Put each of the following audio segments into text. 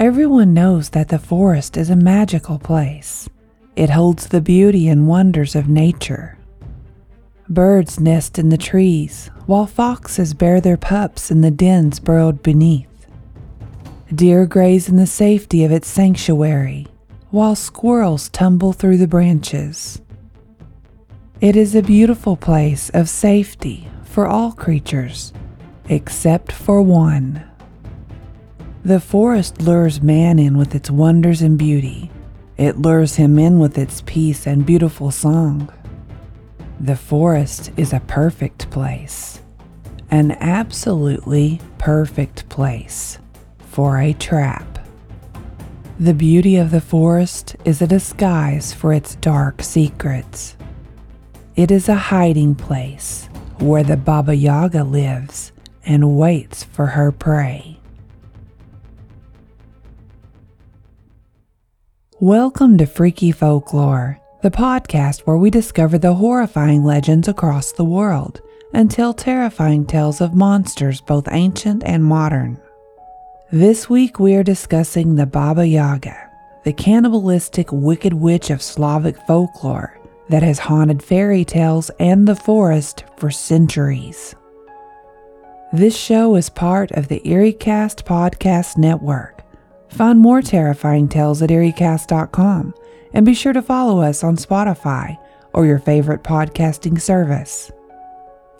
Everyone knows that the forest is a magical place. It holds the beauty and wonders of nature. Birds nest in the trees, while foxes bear their pups in the dens burrowed beneath. Deer graze in the safety of its sanctuary, while squirrels tumble through the branches. It is a beautiful place of safety for all creatures, except for one. The forest lures man in with its wonders and beauty. It lures him in with its peace and beautiful song. The forest is a perfect place, an absolutely perfect place for a trap. The beauty of the forest is a disguise for its dark secrets. It is a hiding place where the Baba Yaga lives and waits for her prey. Welcome to Freaky Folklore, the podcast where we discover the horrifying legends across the world and tell terrifying tales of monsters both ancient and modern. This week we are discussing the Baba Yaga, the cannibalistic wicked witch of Slavic folklore that has haunted fairy tales and the forest for centuries. This show is part of the EerieCast podcast network. Find more terrifying tales at EerieCast.com and be sure to follow us on Spotify or your favorite podcasting service.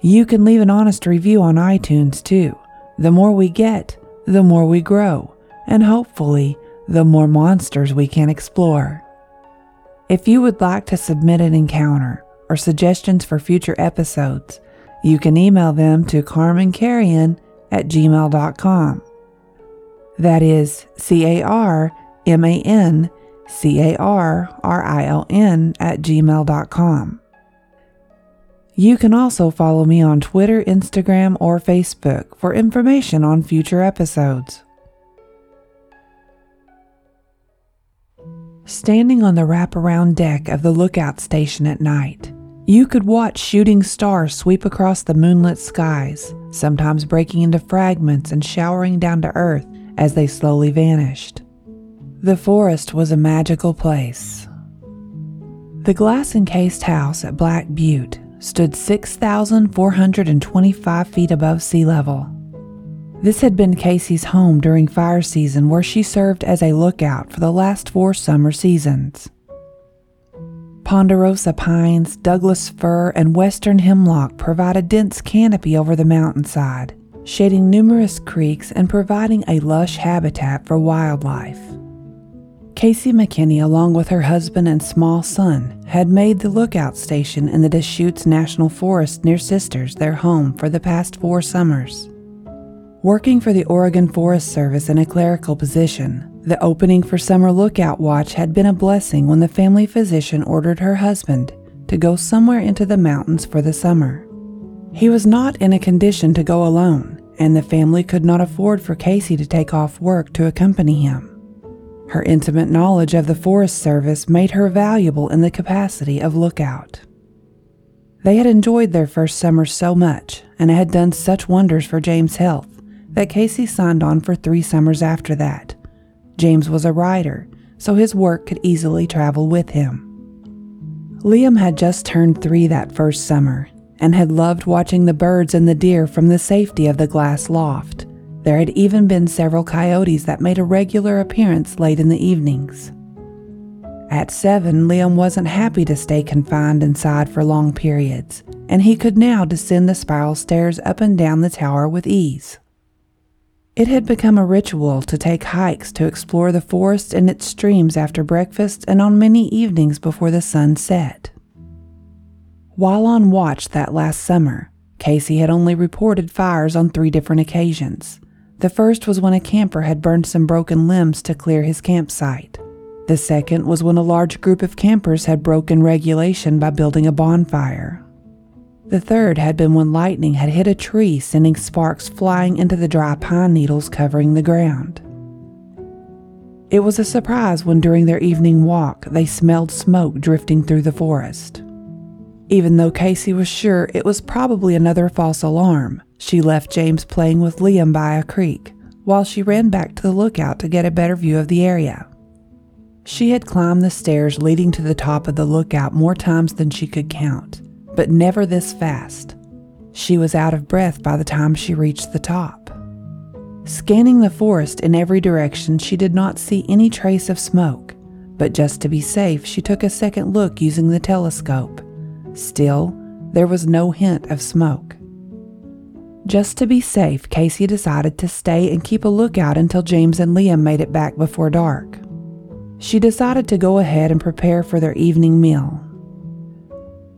You can leave an honest review on iTunes too. The more we get, the more we grow, and hopefully, the more monsters we can explore. If you would like to submit an encounter or suggestions for future episodes, you can email them to carmancarrion at gmail.com. That is C A R M A N C A R R I O N at gmail.com. You can also follow me on Twitter, Instagram, or Facebook for information on future episodes. Standing on the wraparound deck of the lookout station at night, you could watch shooting stars sweep across the moonlit skies, sometimes breaking into fragments and showering down to earth as they slowly vanished. The forest was a magical place. The glass encased house at Black Butte stood 6,425 feet above sea level. This had been Casey's home during fire season, where she served as a lookout for the last four summer seasons. Ponderosa pines, Douglas fir, and western hemlock provide a dense canopy over the mountainside, shading numerous creeks and providing a lush habitat for wildlife. Casey McKinney, along with her husband and small son, had made the lookout station in the Deschutes National Forest near Sisters their home for the past four summers. Working for the Oregon Forest Service in a clerical position, the opening for summer lookout watch had been a blessing when the family physician ordered her husband to go somewhere into the mountains for the summer. He was not in a condition to go alone, and the family could not afford for Casey to take off work to accompany him. Her intimate knowledge of the Forest Service made her valuable in the capacity of lookout. They had enjoyed their first summer so much and had done such wonders for James' health that Casey signed on for three summers after that. James was a rider, so his work could easily travel with him. Liam had just turned three that first summer and had loved watching the birds and the deer from the safety of the glass loft. There had even been several coyotes that made a regular appearance late in the evenings. At seven, Liam wasn't happy to stay confined inside for long periods, and he could now descend the spiral stairs up and down the tower with ease. It had become a ritual to take hikes to explore the forest and its streams after breakfast and on many evenings before the sun set. While on watch that last summer, Casey had only reported fires on three different occasions. The first was when a camper had burned some broken limbs to clear his campsite. The second was when a large group of campers had broken regulation by building a bonfire. The third had been when lightning had hit a tree, sending sparks flying into the dry pine needles covering the ground. It was a surprise when during their evening walk they smelled smoke drifting through the forest. Even though Casey was sure it was probably another false alarm, she left James playing with Liam by a creek, while she ran back to the lookout to get a better view of the area. She had climbed the stairs leading to the top of the lookout more times than she could count, but never this fast. She was out of breath by the time she reached the top. Scanning the forest in every direction, she did not see any trace of smoke, but just to be safe, she took a second look using the telescope. Still, there was no hint of smoke. Just to be safe, Casey decided to stay and keep a lookout until James and Liam made it back before dark. She decided to go ahead and prepare for their evening meal.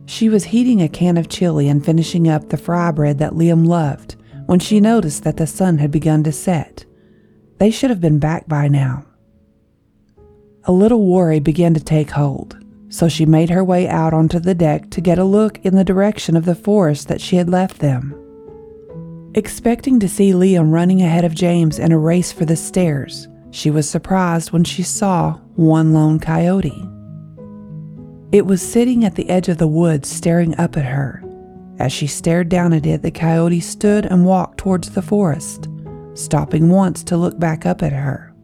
She was heating a can of chili and finishing up the fry bread that Liam loved when she noticed that the sun had begun to set. They should have been back by now. A little worry began to take hold, so she made her way out onto the deck to get a look in the direction of the forest that she had left them. Expecting to see Liam running ahead of James in a race for the stairs, she was surprised when she saw one lone coyote. It was sitting at the edge of the woods staring up at her. As she stared down at it, the coyote stood and walked towards the forest, stopping once to look back up at her.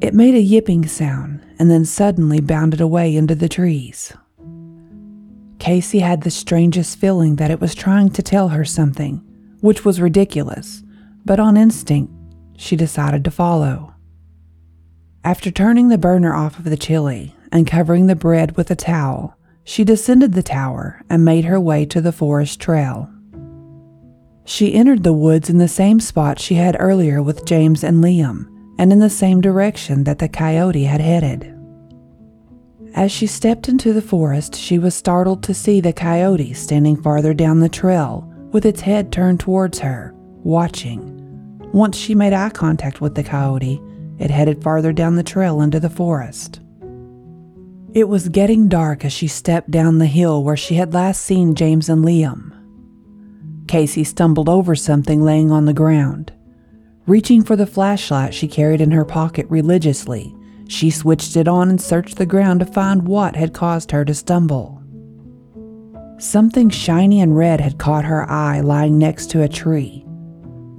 It made a yipping sound and then suddenly bounded away into the trees. Casey had the strangest feeling that it was trying to tell her something, which was ridiculous, but on instinct, she decided to follow. After turning the burner off of the chili and covering the bread with a towel, she descended the tower and made her way to the forest trail. She entered the woods in the same spot she had earlier with James and Liam, and in the same direction that the coyote had headed. As she stepped into the forest, she was startled to see the coyote standing farther down the trail with its head turned towards her, watching. Once she made eye contact with the coyote, it headed farther down the trail into the forest. It was getting dark as she stepped down the hill where she had last seen James and Liam. Casey stumbled over something laying on the ground. Reaching for the flashlight she carried in her pocket religiously, she switched it on and searched the ground to find what had caused her to stumble. Something shiny and red had caught her eye lying next to a tree.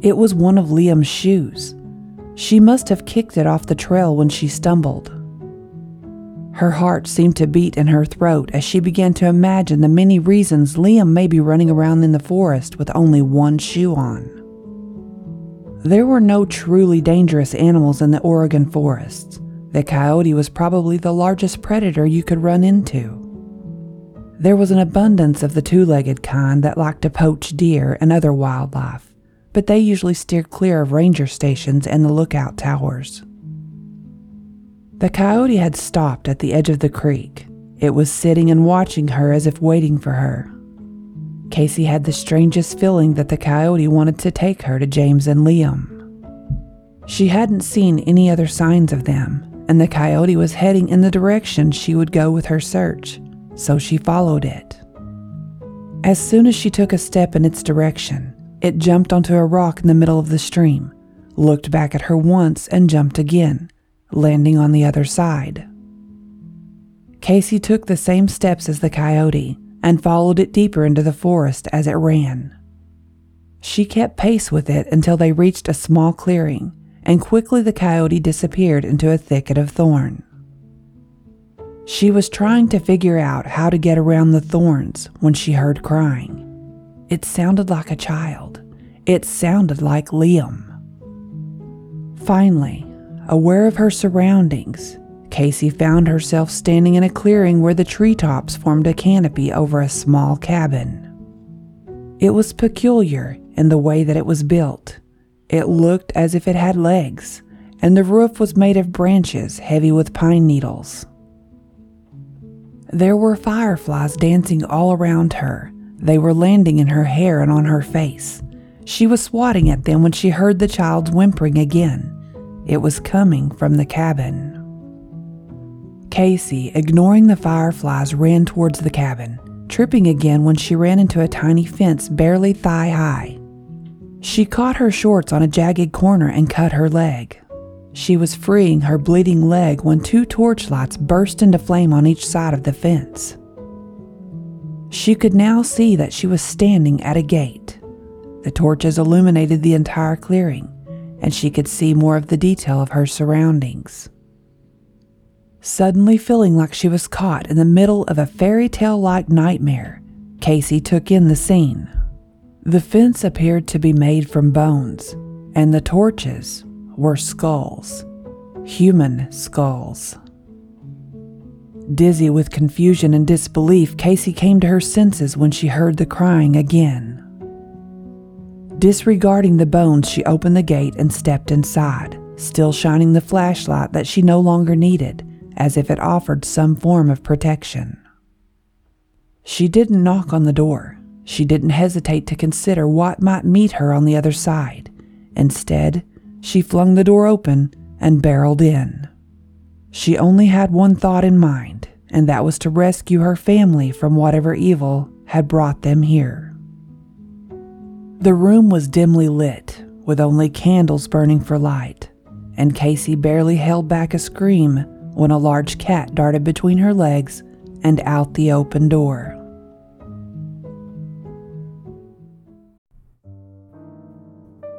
It was one of Liam's shoes. She must have kicked it off the trail when she stumbled. Her heart seemed to beat in her throat as she began to imagine the many reasons Liam may be running around in the forest with only one shoe on. There were no truly dangerous animals in the Oregon forests. The coyote was probably the largest predator you could run into. There was an abundance of the two legged kind that liked to poach deer and other wildlife but they usually steer clear of ranger stations and the lookout towers. The coyote had stopped at the edge of the creek. It was sitting and watching her as if waiting for her. Casey had the strangest feeling that the coyote wanted to take her to James and Liam. She hadn't seen any other signs of them, and the coyote was heading in the direction she would go with her search, so she followed it. As soon as she took a step in its direction, it jumped onto a rock in the middle of the stream, looked back at her once, and jumped again, landing on the other side. Casey took the same steps as the coyote and followed it deeper into the forest as it ran. She kept pace with it until they reached a small clearing, and quickly the coyote disappeared into a thicket of thorn. She was trying to figure out how to get around the thorns when she heard crying. It sounded like a child. It sounded like Liam. Finally, aware of her surroundings, Casey found herself standing in a clearing where the treetops formed a canopy over a small cabin. It was peculiar in the way that it was built. It looked as if it had legs, and the roof was made of branches heavy with pine needles. There were fireflies dancing all around her, they were landing in her hair and on her face. She was swatting at them when she heard the child's whimpering again. It was coming from the cabin. Casey, ignoring the fireflies, ran towards the cabin, tripping again when she ran into a tiny fence barely thigh high. She caught her shorts on a jagged corner and cut her leg. She was freeing her bleeding leg when two torchlights burst into flame on each side of the fence. She could now see that she was standing at a gate. The torches illuminated the entire clearing, and she could see more of the detail of her surroundings. Suddenly feeling like she was caught in the middle of a fairy tale like nightmare, Casey took in the scene. The fence appeared to be made from bones, and the torches were skulls. Human skulls. Dizzy with confusion and disbelief, Casey came to her senses when she heard the crying again. Disregarding the bones, she opened the gate and stepped inside, still shining the flashlight that she no longer needed, as if it offered some form of protection. She didn't knock on the door. She didn't hesitate to consider what might meet her on the other side. Instead, she flung the door open and barreled in. She only had one thought in mind, and that was to rescue her family from whatever evil had brought them here. The room was dimly lit, with only candles burning for light, and Casey barely held back a scream when a large cat darted between her legs and out the open door.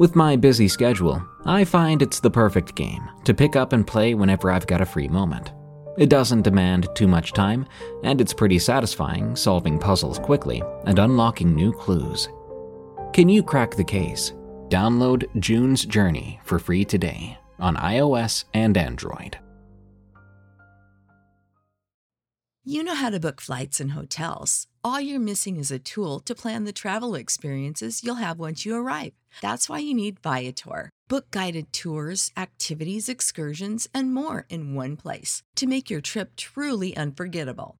With my busy schedule, I find it's the perfect game to pick up and play whenever I've got a free moment. It doesn't demand too much time, and it's pretty satisfying solving puzzles quickly and unlocking new clues. Can you crack the case? Download June's Journey for free today on iOS and Android. You know how to book flights and hotels. All you're missing is a tool to plan the travel experiences you'll have once you arrive. That's why you need Viator. Book guided tours, activities, excursions, and more in one place to make your trip truly unforgettable.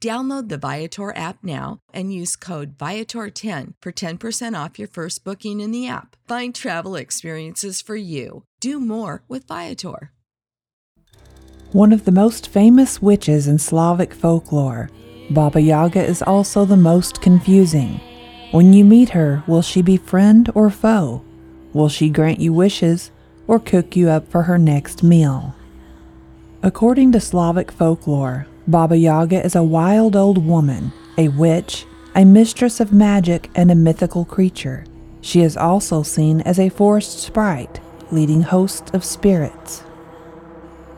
Download the Viator app now and use code Viator10 for 10% off your first booking in the app. Find travel experiences for you. Do more with Viator. One of the most famous witches in Slavic folklore, Baba Yaga is also the most confusing. When you meet her, will she be friend or foe? Will she grant you wishes or cook you up for her next meal? According to Slavic folklore, Baba Yaga is a wild old woman, a witch, a mistress of magic, and a mythical creature. She is also seen as a forest sprite, leading hosts of spirits.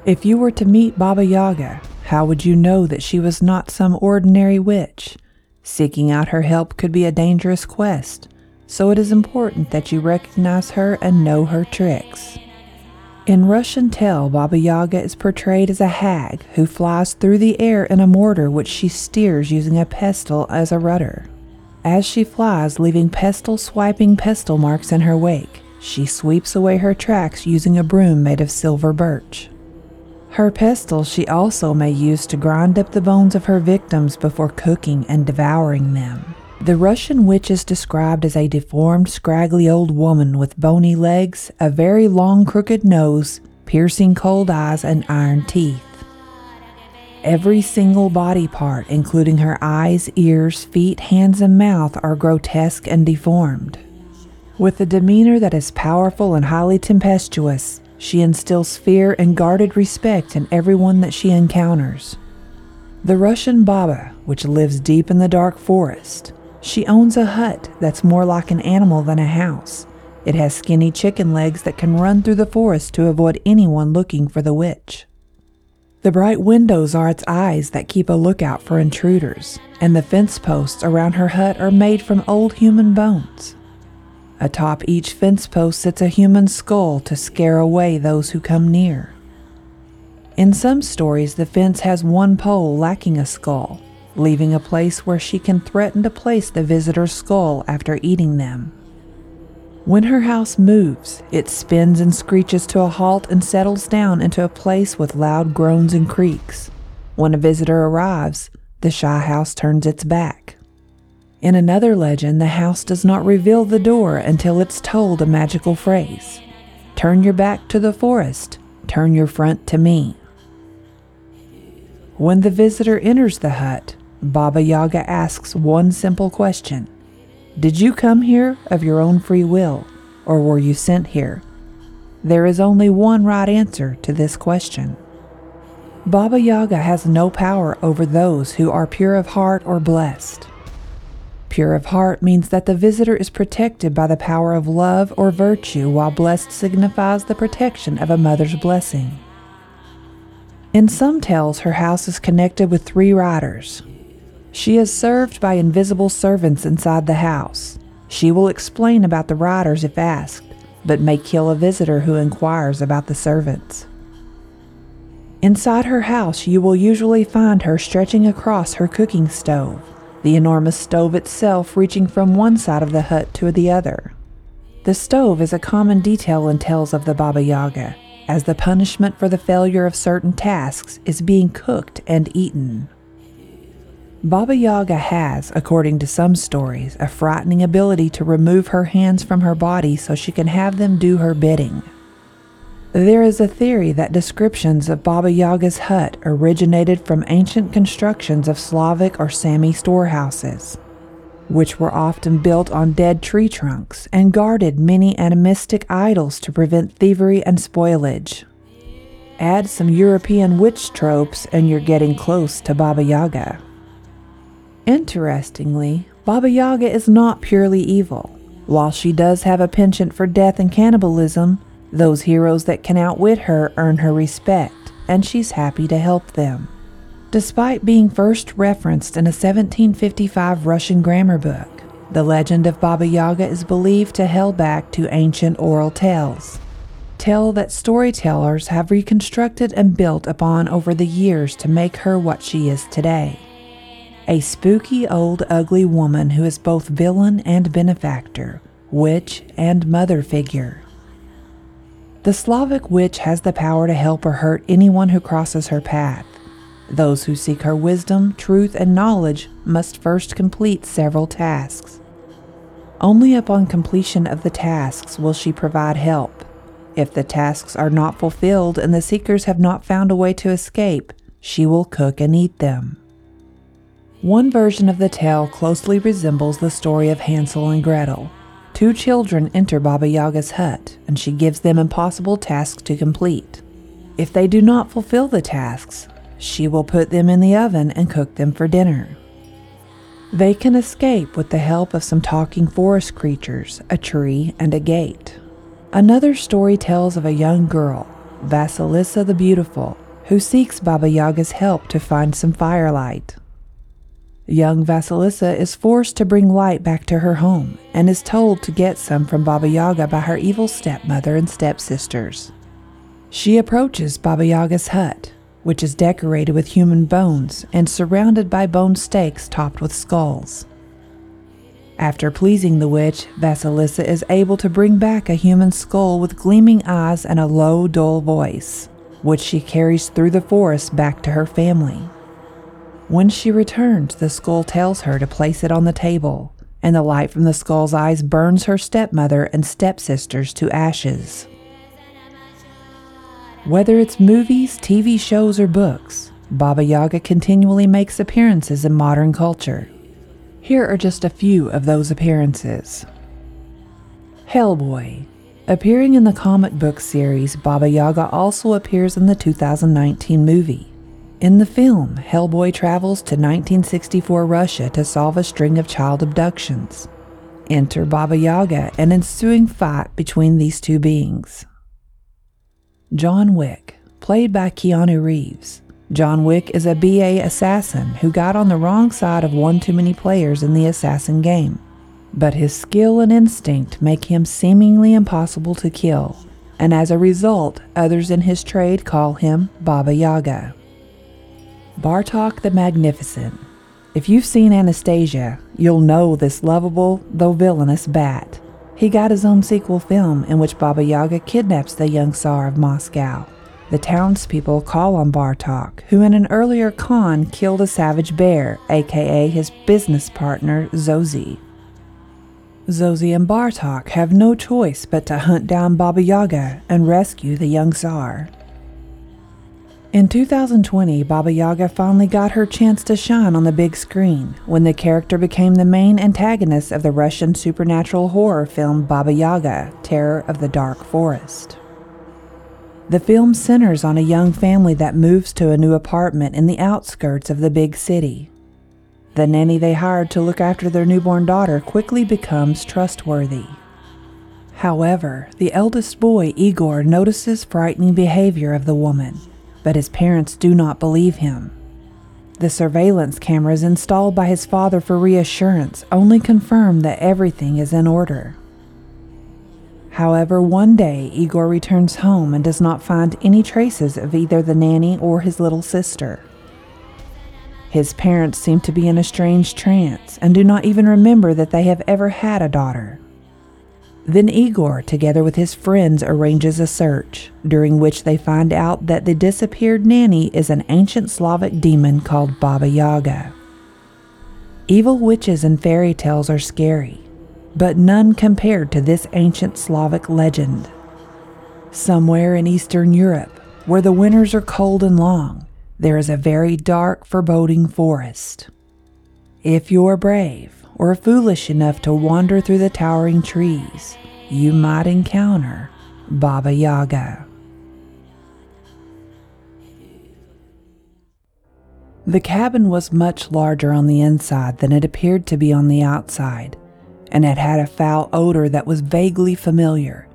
If you were to meet Baba Yaga, how would you know that she was not some ordinary witch? Seeking out her help could be a dangerous quest, so it is important that you recognize her and know her tricks. In Russian tale, Baba Yaga is portrayed as a hag who flies through the air in a mortar which she steers using a pestle as a rudder. As she flies, leaving pestle swiping pestle marks in her wake, she sweeps away her tracks using a broom made of silver birch. Her pestle she also may use to grind up the bones of her victims before cooking and devouring them. The Russian witch is described as a deformed, scraggly old woman with bony legs, a very long, crooked nose, piercing cold eyes, and iron teeth. Every single body part, including her eyes, ears, feet, hands, and mouth, are grotesque and deformed. With a demeanor that is powerful and highly tempestuous, she instills fear and guarded respect in everyone that she encounters. The Russian Baba, which lives deep in the dark forest. She owns a hut that's more like an animal than a house. It has skinny chicken legs that can run through the forest to avoid anyone looking for the witch. The bright windows are its eyes that keep a lookout for intruders, and the fence posts around her hut are made from old human bones. Atop each fence post sits a human skull to scare away those who come near. In some stories, the fence has one pole lacking a skull, leaving a place where she can threaten to place the visitor's skull after eating them. When her house moves, it spins and screeches to a halt and settles down into a place with loud groans and creaks. When a visitor arrives, the shy house turns its back. In another legend, the house does not reveal the door until it's told a magical phrase Turn your back to the forest, turn your front to me. When the visitor enters the hut, Baba Yaga asks one simple question Did you come here of your own free will, or were you sent here? There is only one right answer to this question. Baba Yaga has no power over those who are pure of heart or blessed. Pure of heart means that the visitor is protected by the power of love or virtue, while blessed signifies the protection of a mother's blessing. In some tales, her house is connected with three riders. She is served by invisible servants inside the house. She will explain about the riders if asked, but may kill a visitor who inquires about the servants. Inside her house, you will usually find her stretching across her cooking stove the enormous stove itself reaching from one side of the hut to the other. The stove is a common detail in tales of the Baba Yaga, as the punishment for the failure of certain tasks is being cooked and eaten. Baba Yaga has, according to some stories, a frightening ability to remove her hands from her body so she can have them do her bidding. There is a theory that descriptions of Baba Yaga's hut originated from ancient constructions of Slavic or Sami storehouses, which were often built on dead tree trunks and guarded many animistic idols to prevent thievery and spoilage. Add some European witch tropes, and you're getting close to Baba Yaga. Interestingly, Baba Yaga is not purely evil. While she does have a penchant for death and cannibalism, those heroes that can outwit her earn her respect, and she's happy to help them. Despite being first referenced in a 1755 Russian grammar book, the legend of Baba Yaga is believed to hail back to ancient oral tales. Tale that storytellers have reconstructed and built upon over the years to make her what she is today. A spooky old ugly woman who is both villain and benefactor, witch and mother figure. The Slavic witch has the power to help or hurt anyone who crosses her path. Those who seek her wisdom, truth, and knowledge must first complete several tasks. Only upon completion of the tasks will she provide help. If the tasks are not fulfilled and the seekers have not found a way to escape, she will cook and eat them. One version of the tale closely resembles the story of Hansel and Gretel, Two children enter Baba Yaga's hut, and she gives them impossible tasks to complete. If they do not fulfill the tasks, she will put them in the oven and cook them for dinner. They can escape with the help of some talking forest creatures, a tree, and a gate. Another story tells of a young girl, Vasilisa the Beautiful, who seeks Baba Yaga's help to find some firelight. Young Vasilisa is forced to bring light back to her home and is told to get some from Baba Yaga by her evil stepmother and stepsisters. She approaches Baba Yaga's hut, which is decorated with human bones and surrounded by bone stakes topped with skulls. After pleasing the witch, Vasilisa is able to bring back a human skull with gleaming eyes and a low, dull voice, which she carries through the forest back to her family. When she returns, the skull tells her to place it on the table, and the light from the skull's eyes burns her stepmother and stepsisters to ashes. Whether it's movies, TV shows, or books, Baba Yaga continually makes appearances in modern culture. Here are just a few of those appearances Hellboy. Appearing in the comic book series, Baba Yaga also appears in the 2019 movie. In the film, Hellboy travels to 1964 Russia to solve a string of child abductions. Enter Baba Yaga, and ensuing fight between these two beings. John Wick, played by Keanu Reeves. John Wick is a BA assassin who got on the wrong side of one too many players in the assassin game. But his skill and instinct make him seemingly impossible to kill, and as a result, others in his trade call him Baba Yaga. Bartok the Magnificent. If you've seen Anastasia, you'll know this lovable, though villainous bat. He got his own sequel film in which Baba Yaga kidnaps the young Tsar of Moscow. The townspeople call on Bartok, who in an earlier con killed a savage bear, aka his business partner, Zozi. Zozi and Bartok have no choice but to hunt down Baba Yaga and rescue the young Tsar. In 2020, Baba Yaga finally got her chance to shine on the big screen when the character became the main antagonist of the Russian supernatural horror film Baba Yaga Terror of the Dark Forest. The film centers on a young family that moves to a new apartment in the outskirts of the big city. The nanny they hired to look after their newborn daughter quickly becomes trustworthy. However, the eldest boy, Igor, notices frightening behavior of the woman but his parents do not believe him. The surveillance cameras installed by his father for reassurance only confirm that everything is in order. However, one day Igor returns home and does not find any traces of either the nanny or his little sister. His parents seem to be in a strange trance and do not even remember that they have ever had a daughter. Then Igor, together with his friends, arranges a search, during which they find out that the disappeared nanny is an ancient Slavic demon called Baba Yaga. Evil witches and fairy tales are scary, but none compared to this ancient Slavic legend. Somewhere in Eastern Europe, where the winters are cold and long, there is a very dark, foreboding forest. If you're brave, or foolish enough to wander through the towering trees, you might encounter Baba Yaga. The cabin was much larger on the inside than it appeared to be on the outside, and it had a foul odor that was vaguely familiar,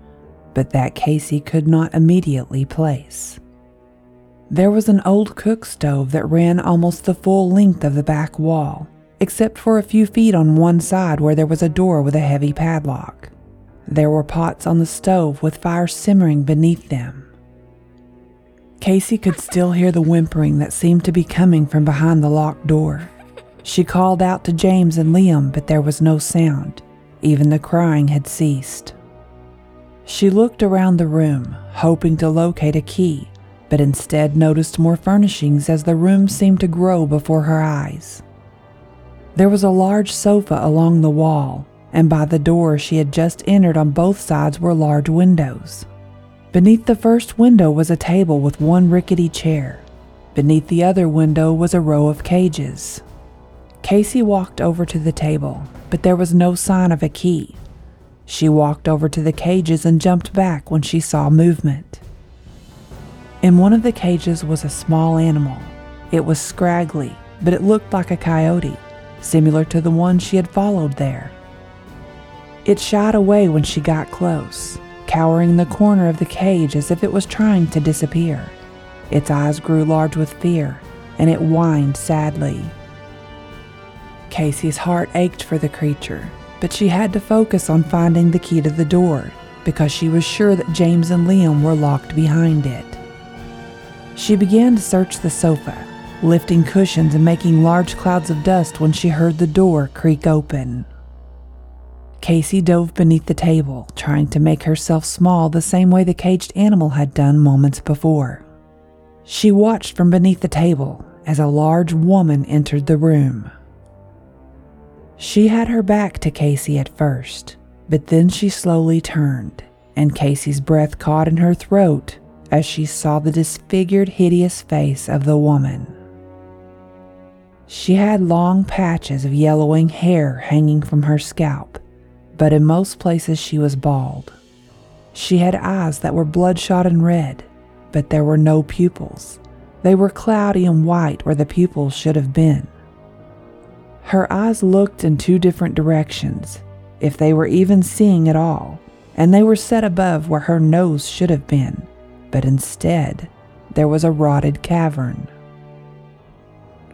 but that Casey could not immediately place. There was an old cook stove that ran almost the full length of the back wall, except for a few feet on one side where there was a door with a heavy padlock. There were pots on the stove with fire simmering beneath them. Casey could still hear the whimpering that seemed to be coming from behind the locked door. She called out to James and Liam, but there was no sound. Even the crying had ceased. She looked around the room, hoping to locate a key, but instead noticed more furnishings as the room seemed to grow before her eyes. There was a large sofa along the wall, and by the door she had just entered on both sides were large windows. Beneath the first window was a table with one rickety chair. Beneath the other window was a row of cages. Casey walked over to the table, but there was no sign of a key. She walked over to the cages and jumped back when she saw movement. In one of the cages was a small animal. It was scraggly, but it looked like a coyote similar to the one she had followed there. It shied away when she got close, cowering in the corner of the cage as if it was trying to disappear. Its eyes grew large with fear, and it whined sadly. Casey's heart ached for the creature, but she had to focus on finding the key to the door because she was sure that James and Liam were locked behind it. She began to search the sofa, lifting cushions and making large clouds of dust when she heard the door creak open. Casey dove beneath the table, trying to make herself small the same way the caged animal had done moments before. She watched from beneath the table as a large woman entered the room. She had her back to Casey at first, but then she slowly turned, and Casey's breath caught in her throat as she saw the disfigured, hideous face of the woman. She had long patches of yellowing hair hanging from her scalp, but in most places she was bald. She had eyes that were bloodshot and red, but there were no pupils, They were cloudy and white where the pupils should have been. Her eyes looked in two different directions, if they were even seeing at all, and they were set above where her nose should have been, but instead, there was a rotted cavern.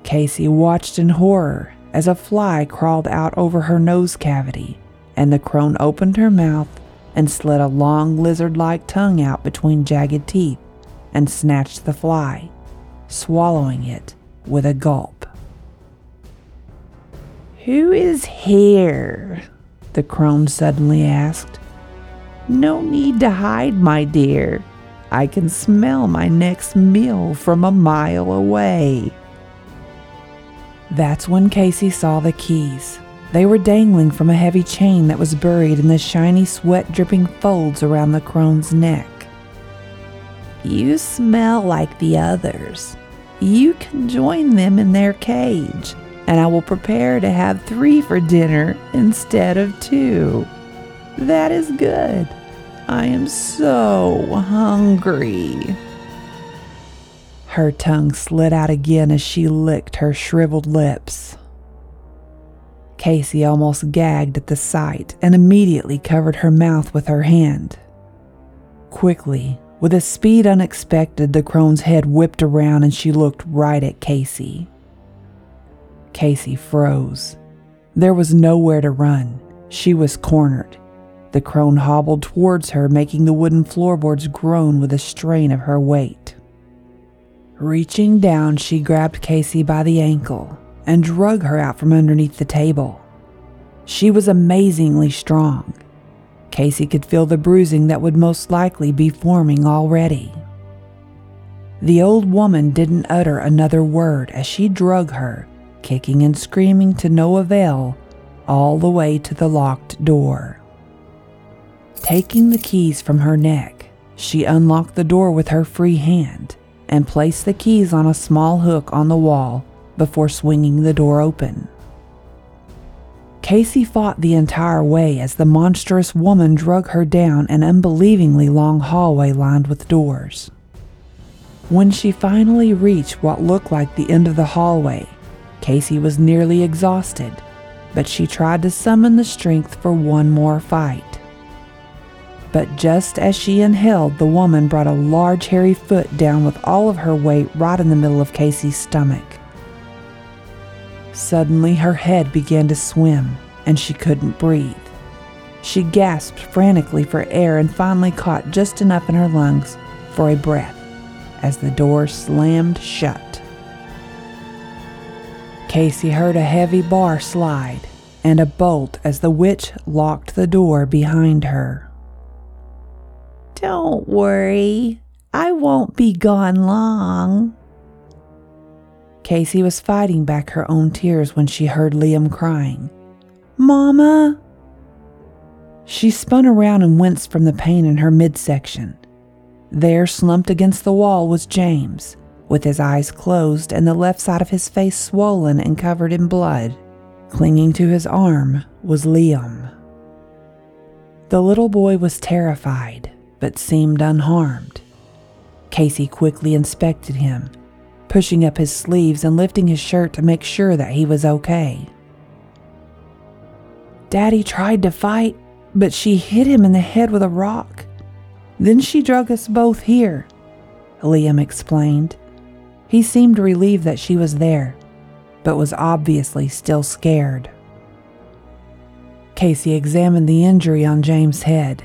Casey watched in horror as a fly crawled out over her nose cavity, and the crone opened her mouth and slid a long lizard like tongue out between jagged teeth and snatched the fly, swallowing it with a gulp. Who is here? the crone suddenly asked. No need to hide, my dear. I can smell my next meal from a mile away. That's when Casey saw the keys. They were dangling from a heavy chain that was buried in the shiny, sweat dripping folds around the crone's neck. You smell like the others. You can join them in their cage, and I will prepare to have three for dinner instead of two. That is good. I am so hungry. Her tongue slid out again as she licked her shriveled lips. Casey almost gagged at the sight and immediately covered her mouth with her hand. Quickly, with a speed unexpected, the crone's head whipped around and she looked right at Casey. Casey froze. There was nowhere to run. She was cornered. The crone hobbled towards her, making the wooden floorboards groan with the strain of her weight. Reaching down, she grabbed Casey by the ankle and drug her out from underneath the table. She was amazingly strong. Casey could feel the bruising that would most likely be forming already. The old woman didn't utter another word as she drug her, kicking and screaming to no avail, all the way to the locked door. Taking the keys from her neck, she unlocked the door with her free hand and placed the keys on a small hook on the wall before swinging the door open. Casey fought the entire way as the monstrous woman drug her down an unbelievingly long hallway lined with doors. When she finally reached what looked like the end of the hallway, Casey was nearly exhausted, but she tried to summon the strength for one more fight. But just as she inhaled, the woman brought a large hairy foot down with all of her weight right in the middle of Casey's stomach. Suddenly, her head began to swim, and she couldn't breathe. She gasped frantically for air and finally caught just enough in her lungs for a breath as the door slammed shut. Casey heard a heavy bar slide and a bolt as the witch locked the door behind her. Don't worry, I won't be gone long. Casey was fighting back her own tears when she heard Liam crying, Mama! She spun around and winced from the pain in her midsection. There, slumped against the wall, was James, with his eyes closed and the left side of his face swollen and covered in blood. Clinging to his arm was Liam. The little boy was terrified but seemed unharmed. Casey quickly inspected him, pushing up his sleeves and lifting his shirt to make sure that he was okay. Daddy tried to fight, but she hit him in the head with a rock. Then she drug us both here, Liam explained. He seemed relieved that she was there, but was obviously still scared. Casey examined the injury on James' head.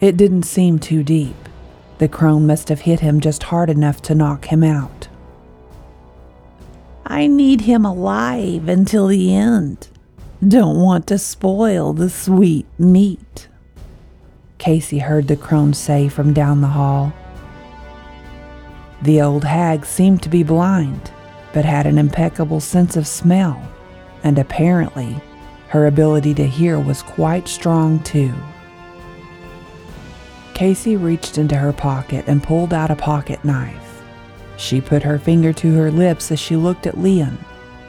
It didn't seem too deep. The crone must have hit him just hard enough to knock him out. I need him alive until the end. Don't want to spoil the sweet meat. Casey heard the crone say from down the hall. The old hag seemed to be blind, but had an impeccable sense of smell, and apparently her ability to hear was quite strong too. Casey reached into her pocket and pulled out a pocket knife. She put her finger to her lips as she looked at Liam,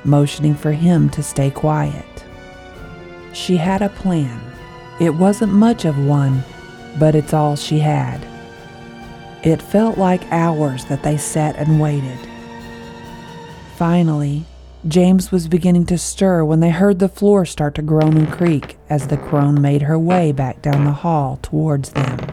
motioning for him to stay quiet. She had a plan. It wasn't much of one, but it's all she had. It felt like hours that they sat and waited, Finally, James was beginning to stir when they heard the floor start to groan and creak as the crone made her way back down the hall towards them.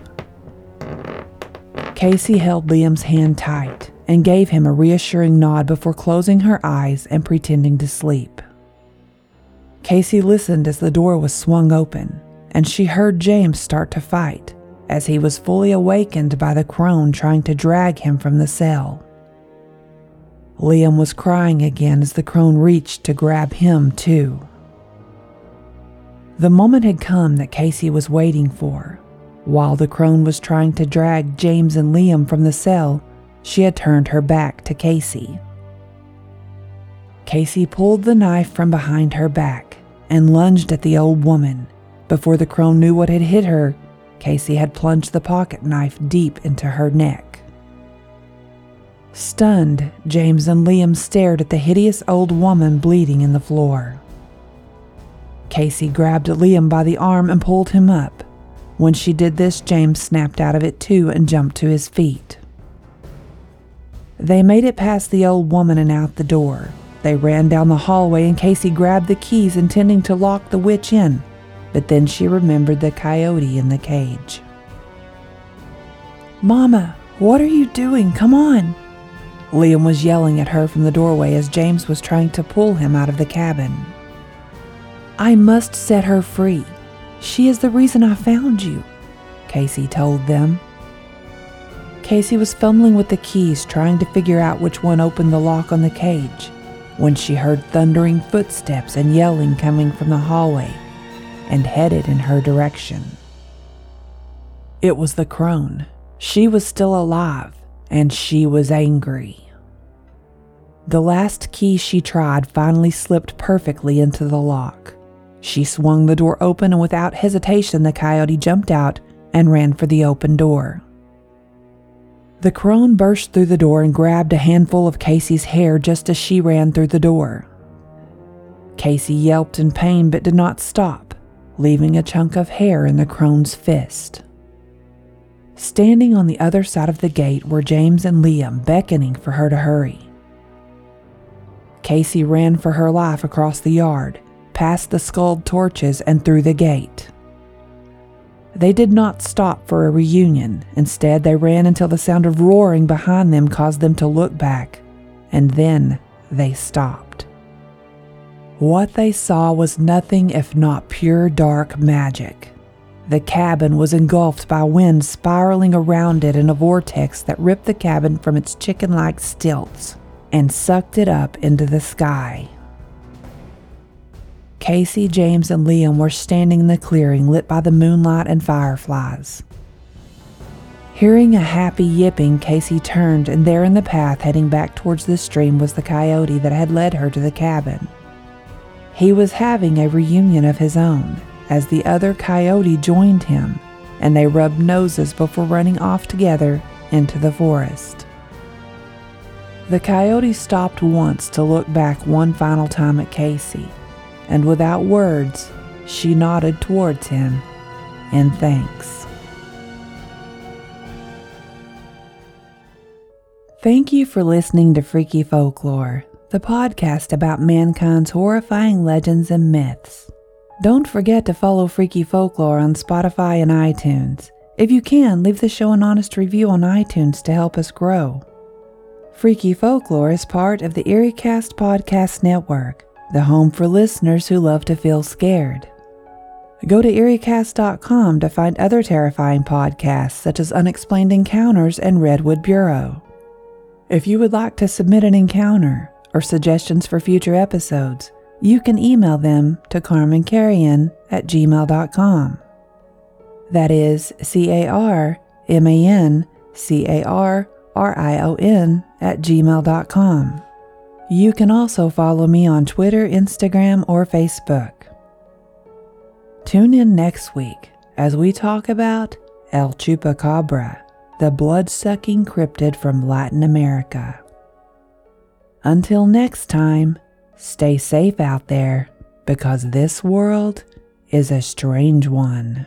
Casey held Liam's hand tight and gave him a reassuring nod before closing her eyes and pretending to sleep. Casey listened as the door was swung open, and she heard James start to fight as he was fully awakened by the crone trying to drag him from the cell. Liam was crying again as the crone reached to grab him, too. The moment had come that Casey was waiting for. While the crone was trying to drag James and Liam from the cell, she had turned her back to Casey. Casey pulled the knife from behind her back and lunged at the old woman. Before the crone knew what had hit her, Casey had plunged the pocket knife deep into her neck. Stunned, James and Liam stared at the hideous old woman bleeding in the floor. Casey grabbed Liam by the arm and pulled him up. When she did this, James snapped out of it too and jumped to his feet. They made it past the old woman and out the door. They ran down the hallway and Casey grabbed the keys, intending to lock the witch in, but then she remembered the coyote in the cage. Mama, what are you doing? Come on! Liam was yelling at her from the doorway as James was trying to pull him out of the cabin. I must set her free. She is the reason I found you, Casey told them. Casey was fumbling with the keys, trying to figure out which one opened the lock on the cage, when she heard thundering footsteps and yelling coming from the hallway and headed in her direction. It was the crone. She was still alive, and she was angry. The last key she tried finally slipped perfectly into the lock. She swung the door open, and without hesitation, the coyote jumped out and ran for the open door. The crone burst through the door and grabbed a handful of Casey's hair just as she ran through the door. Casey yelped in pain but did not stop, leaving a chunk of hair in the crone's fist. Standing on the other side of the gate were James and Liam beckoning for her to hurry. Casey ran for her life across the yard, past the sculled torches, and through the gate. They did not stop for a reunion. Instead, they ran until the sound of roaring behind them caused them to look back, and then they stopped. What they saw was nothing if not pure dark magic. The cabin was engulfed by wind spiraling around it in a vortex that ripped the cabin from its chicken like stilts and sucked it up into the sky. Casey, James, and Liam were standing in the clearing lit by the moonlight and fireflies. Hearing a happy yipping, Casey turned, and there in the path heading back towards the stream was the coyote that had led her to the cabin. He was having a reunion of his own, as the other coyote joined him, and they rubbed noses before running off together into the forest. The coyote stopped once to look back one final time at Casey, and without words, she nodded towards him in thanks. Thank you for listening to Freaky Folklore the podcast about mankind's horrifying legends and myths. Don't forget to follow Freaky Folklore on Spotify and iTunes. If you can, leave the show an honest review on iTunes to help us grow. Freaky Folklore is part of the EerieCast Podcast Network, the home for listeners who love to feel scared. Go to EerieCast.com to find other terrifying podcasts such as Unexplained Encounters and Redwood Bureau. If you would like to submit an encounter, or suggestions for future episodes, you can email them to carmancarrion at gmail.com. That is C A R M A N C A R R I O N at gmail.com. You can also follow me on Twitter, Instagram, or Facebook. Tune in next week as we talk about El Chupacabra, the blood sucking cryptid from Latin America. Until next time, stay safe out there because this world is a strange one.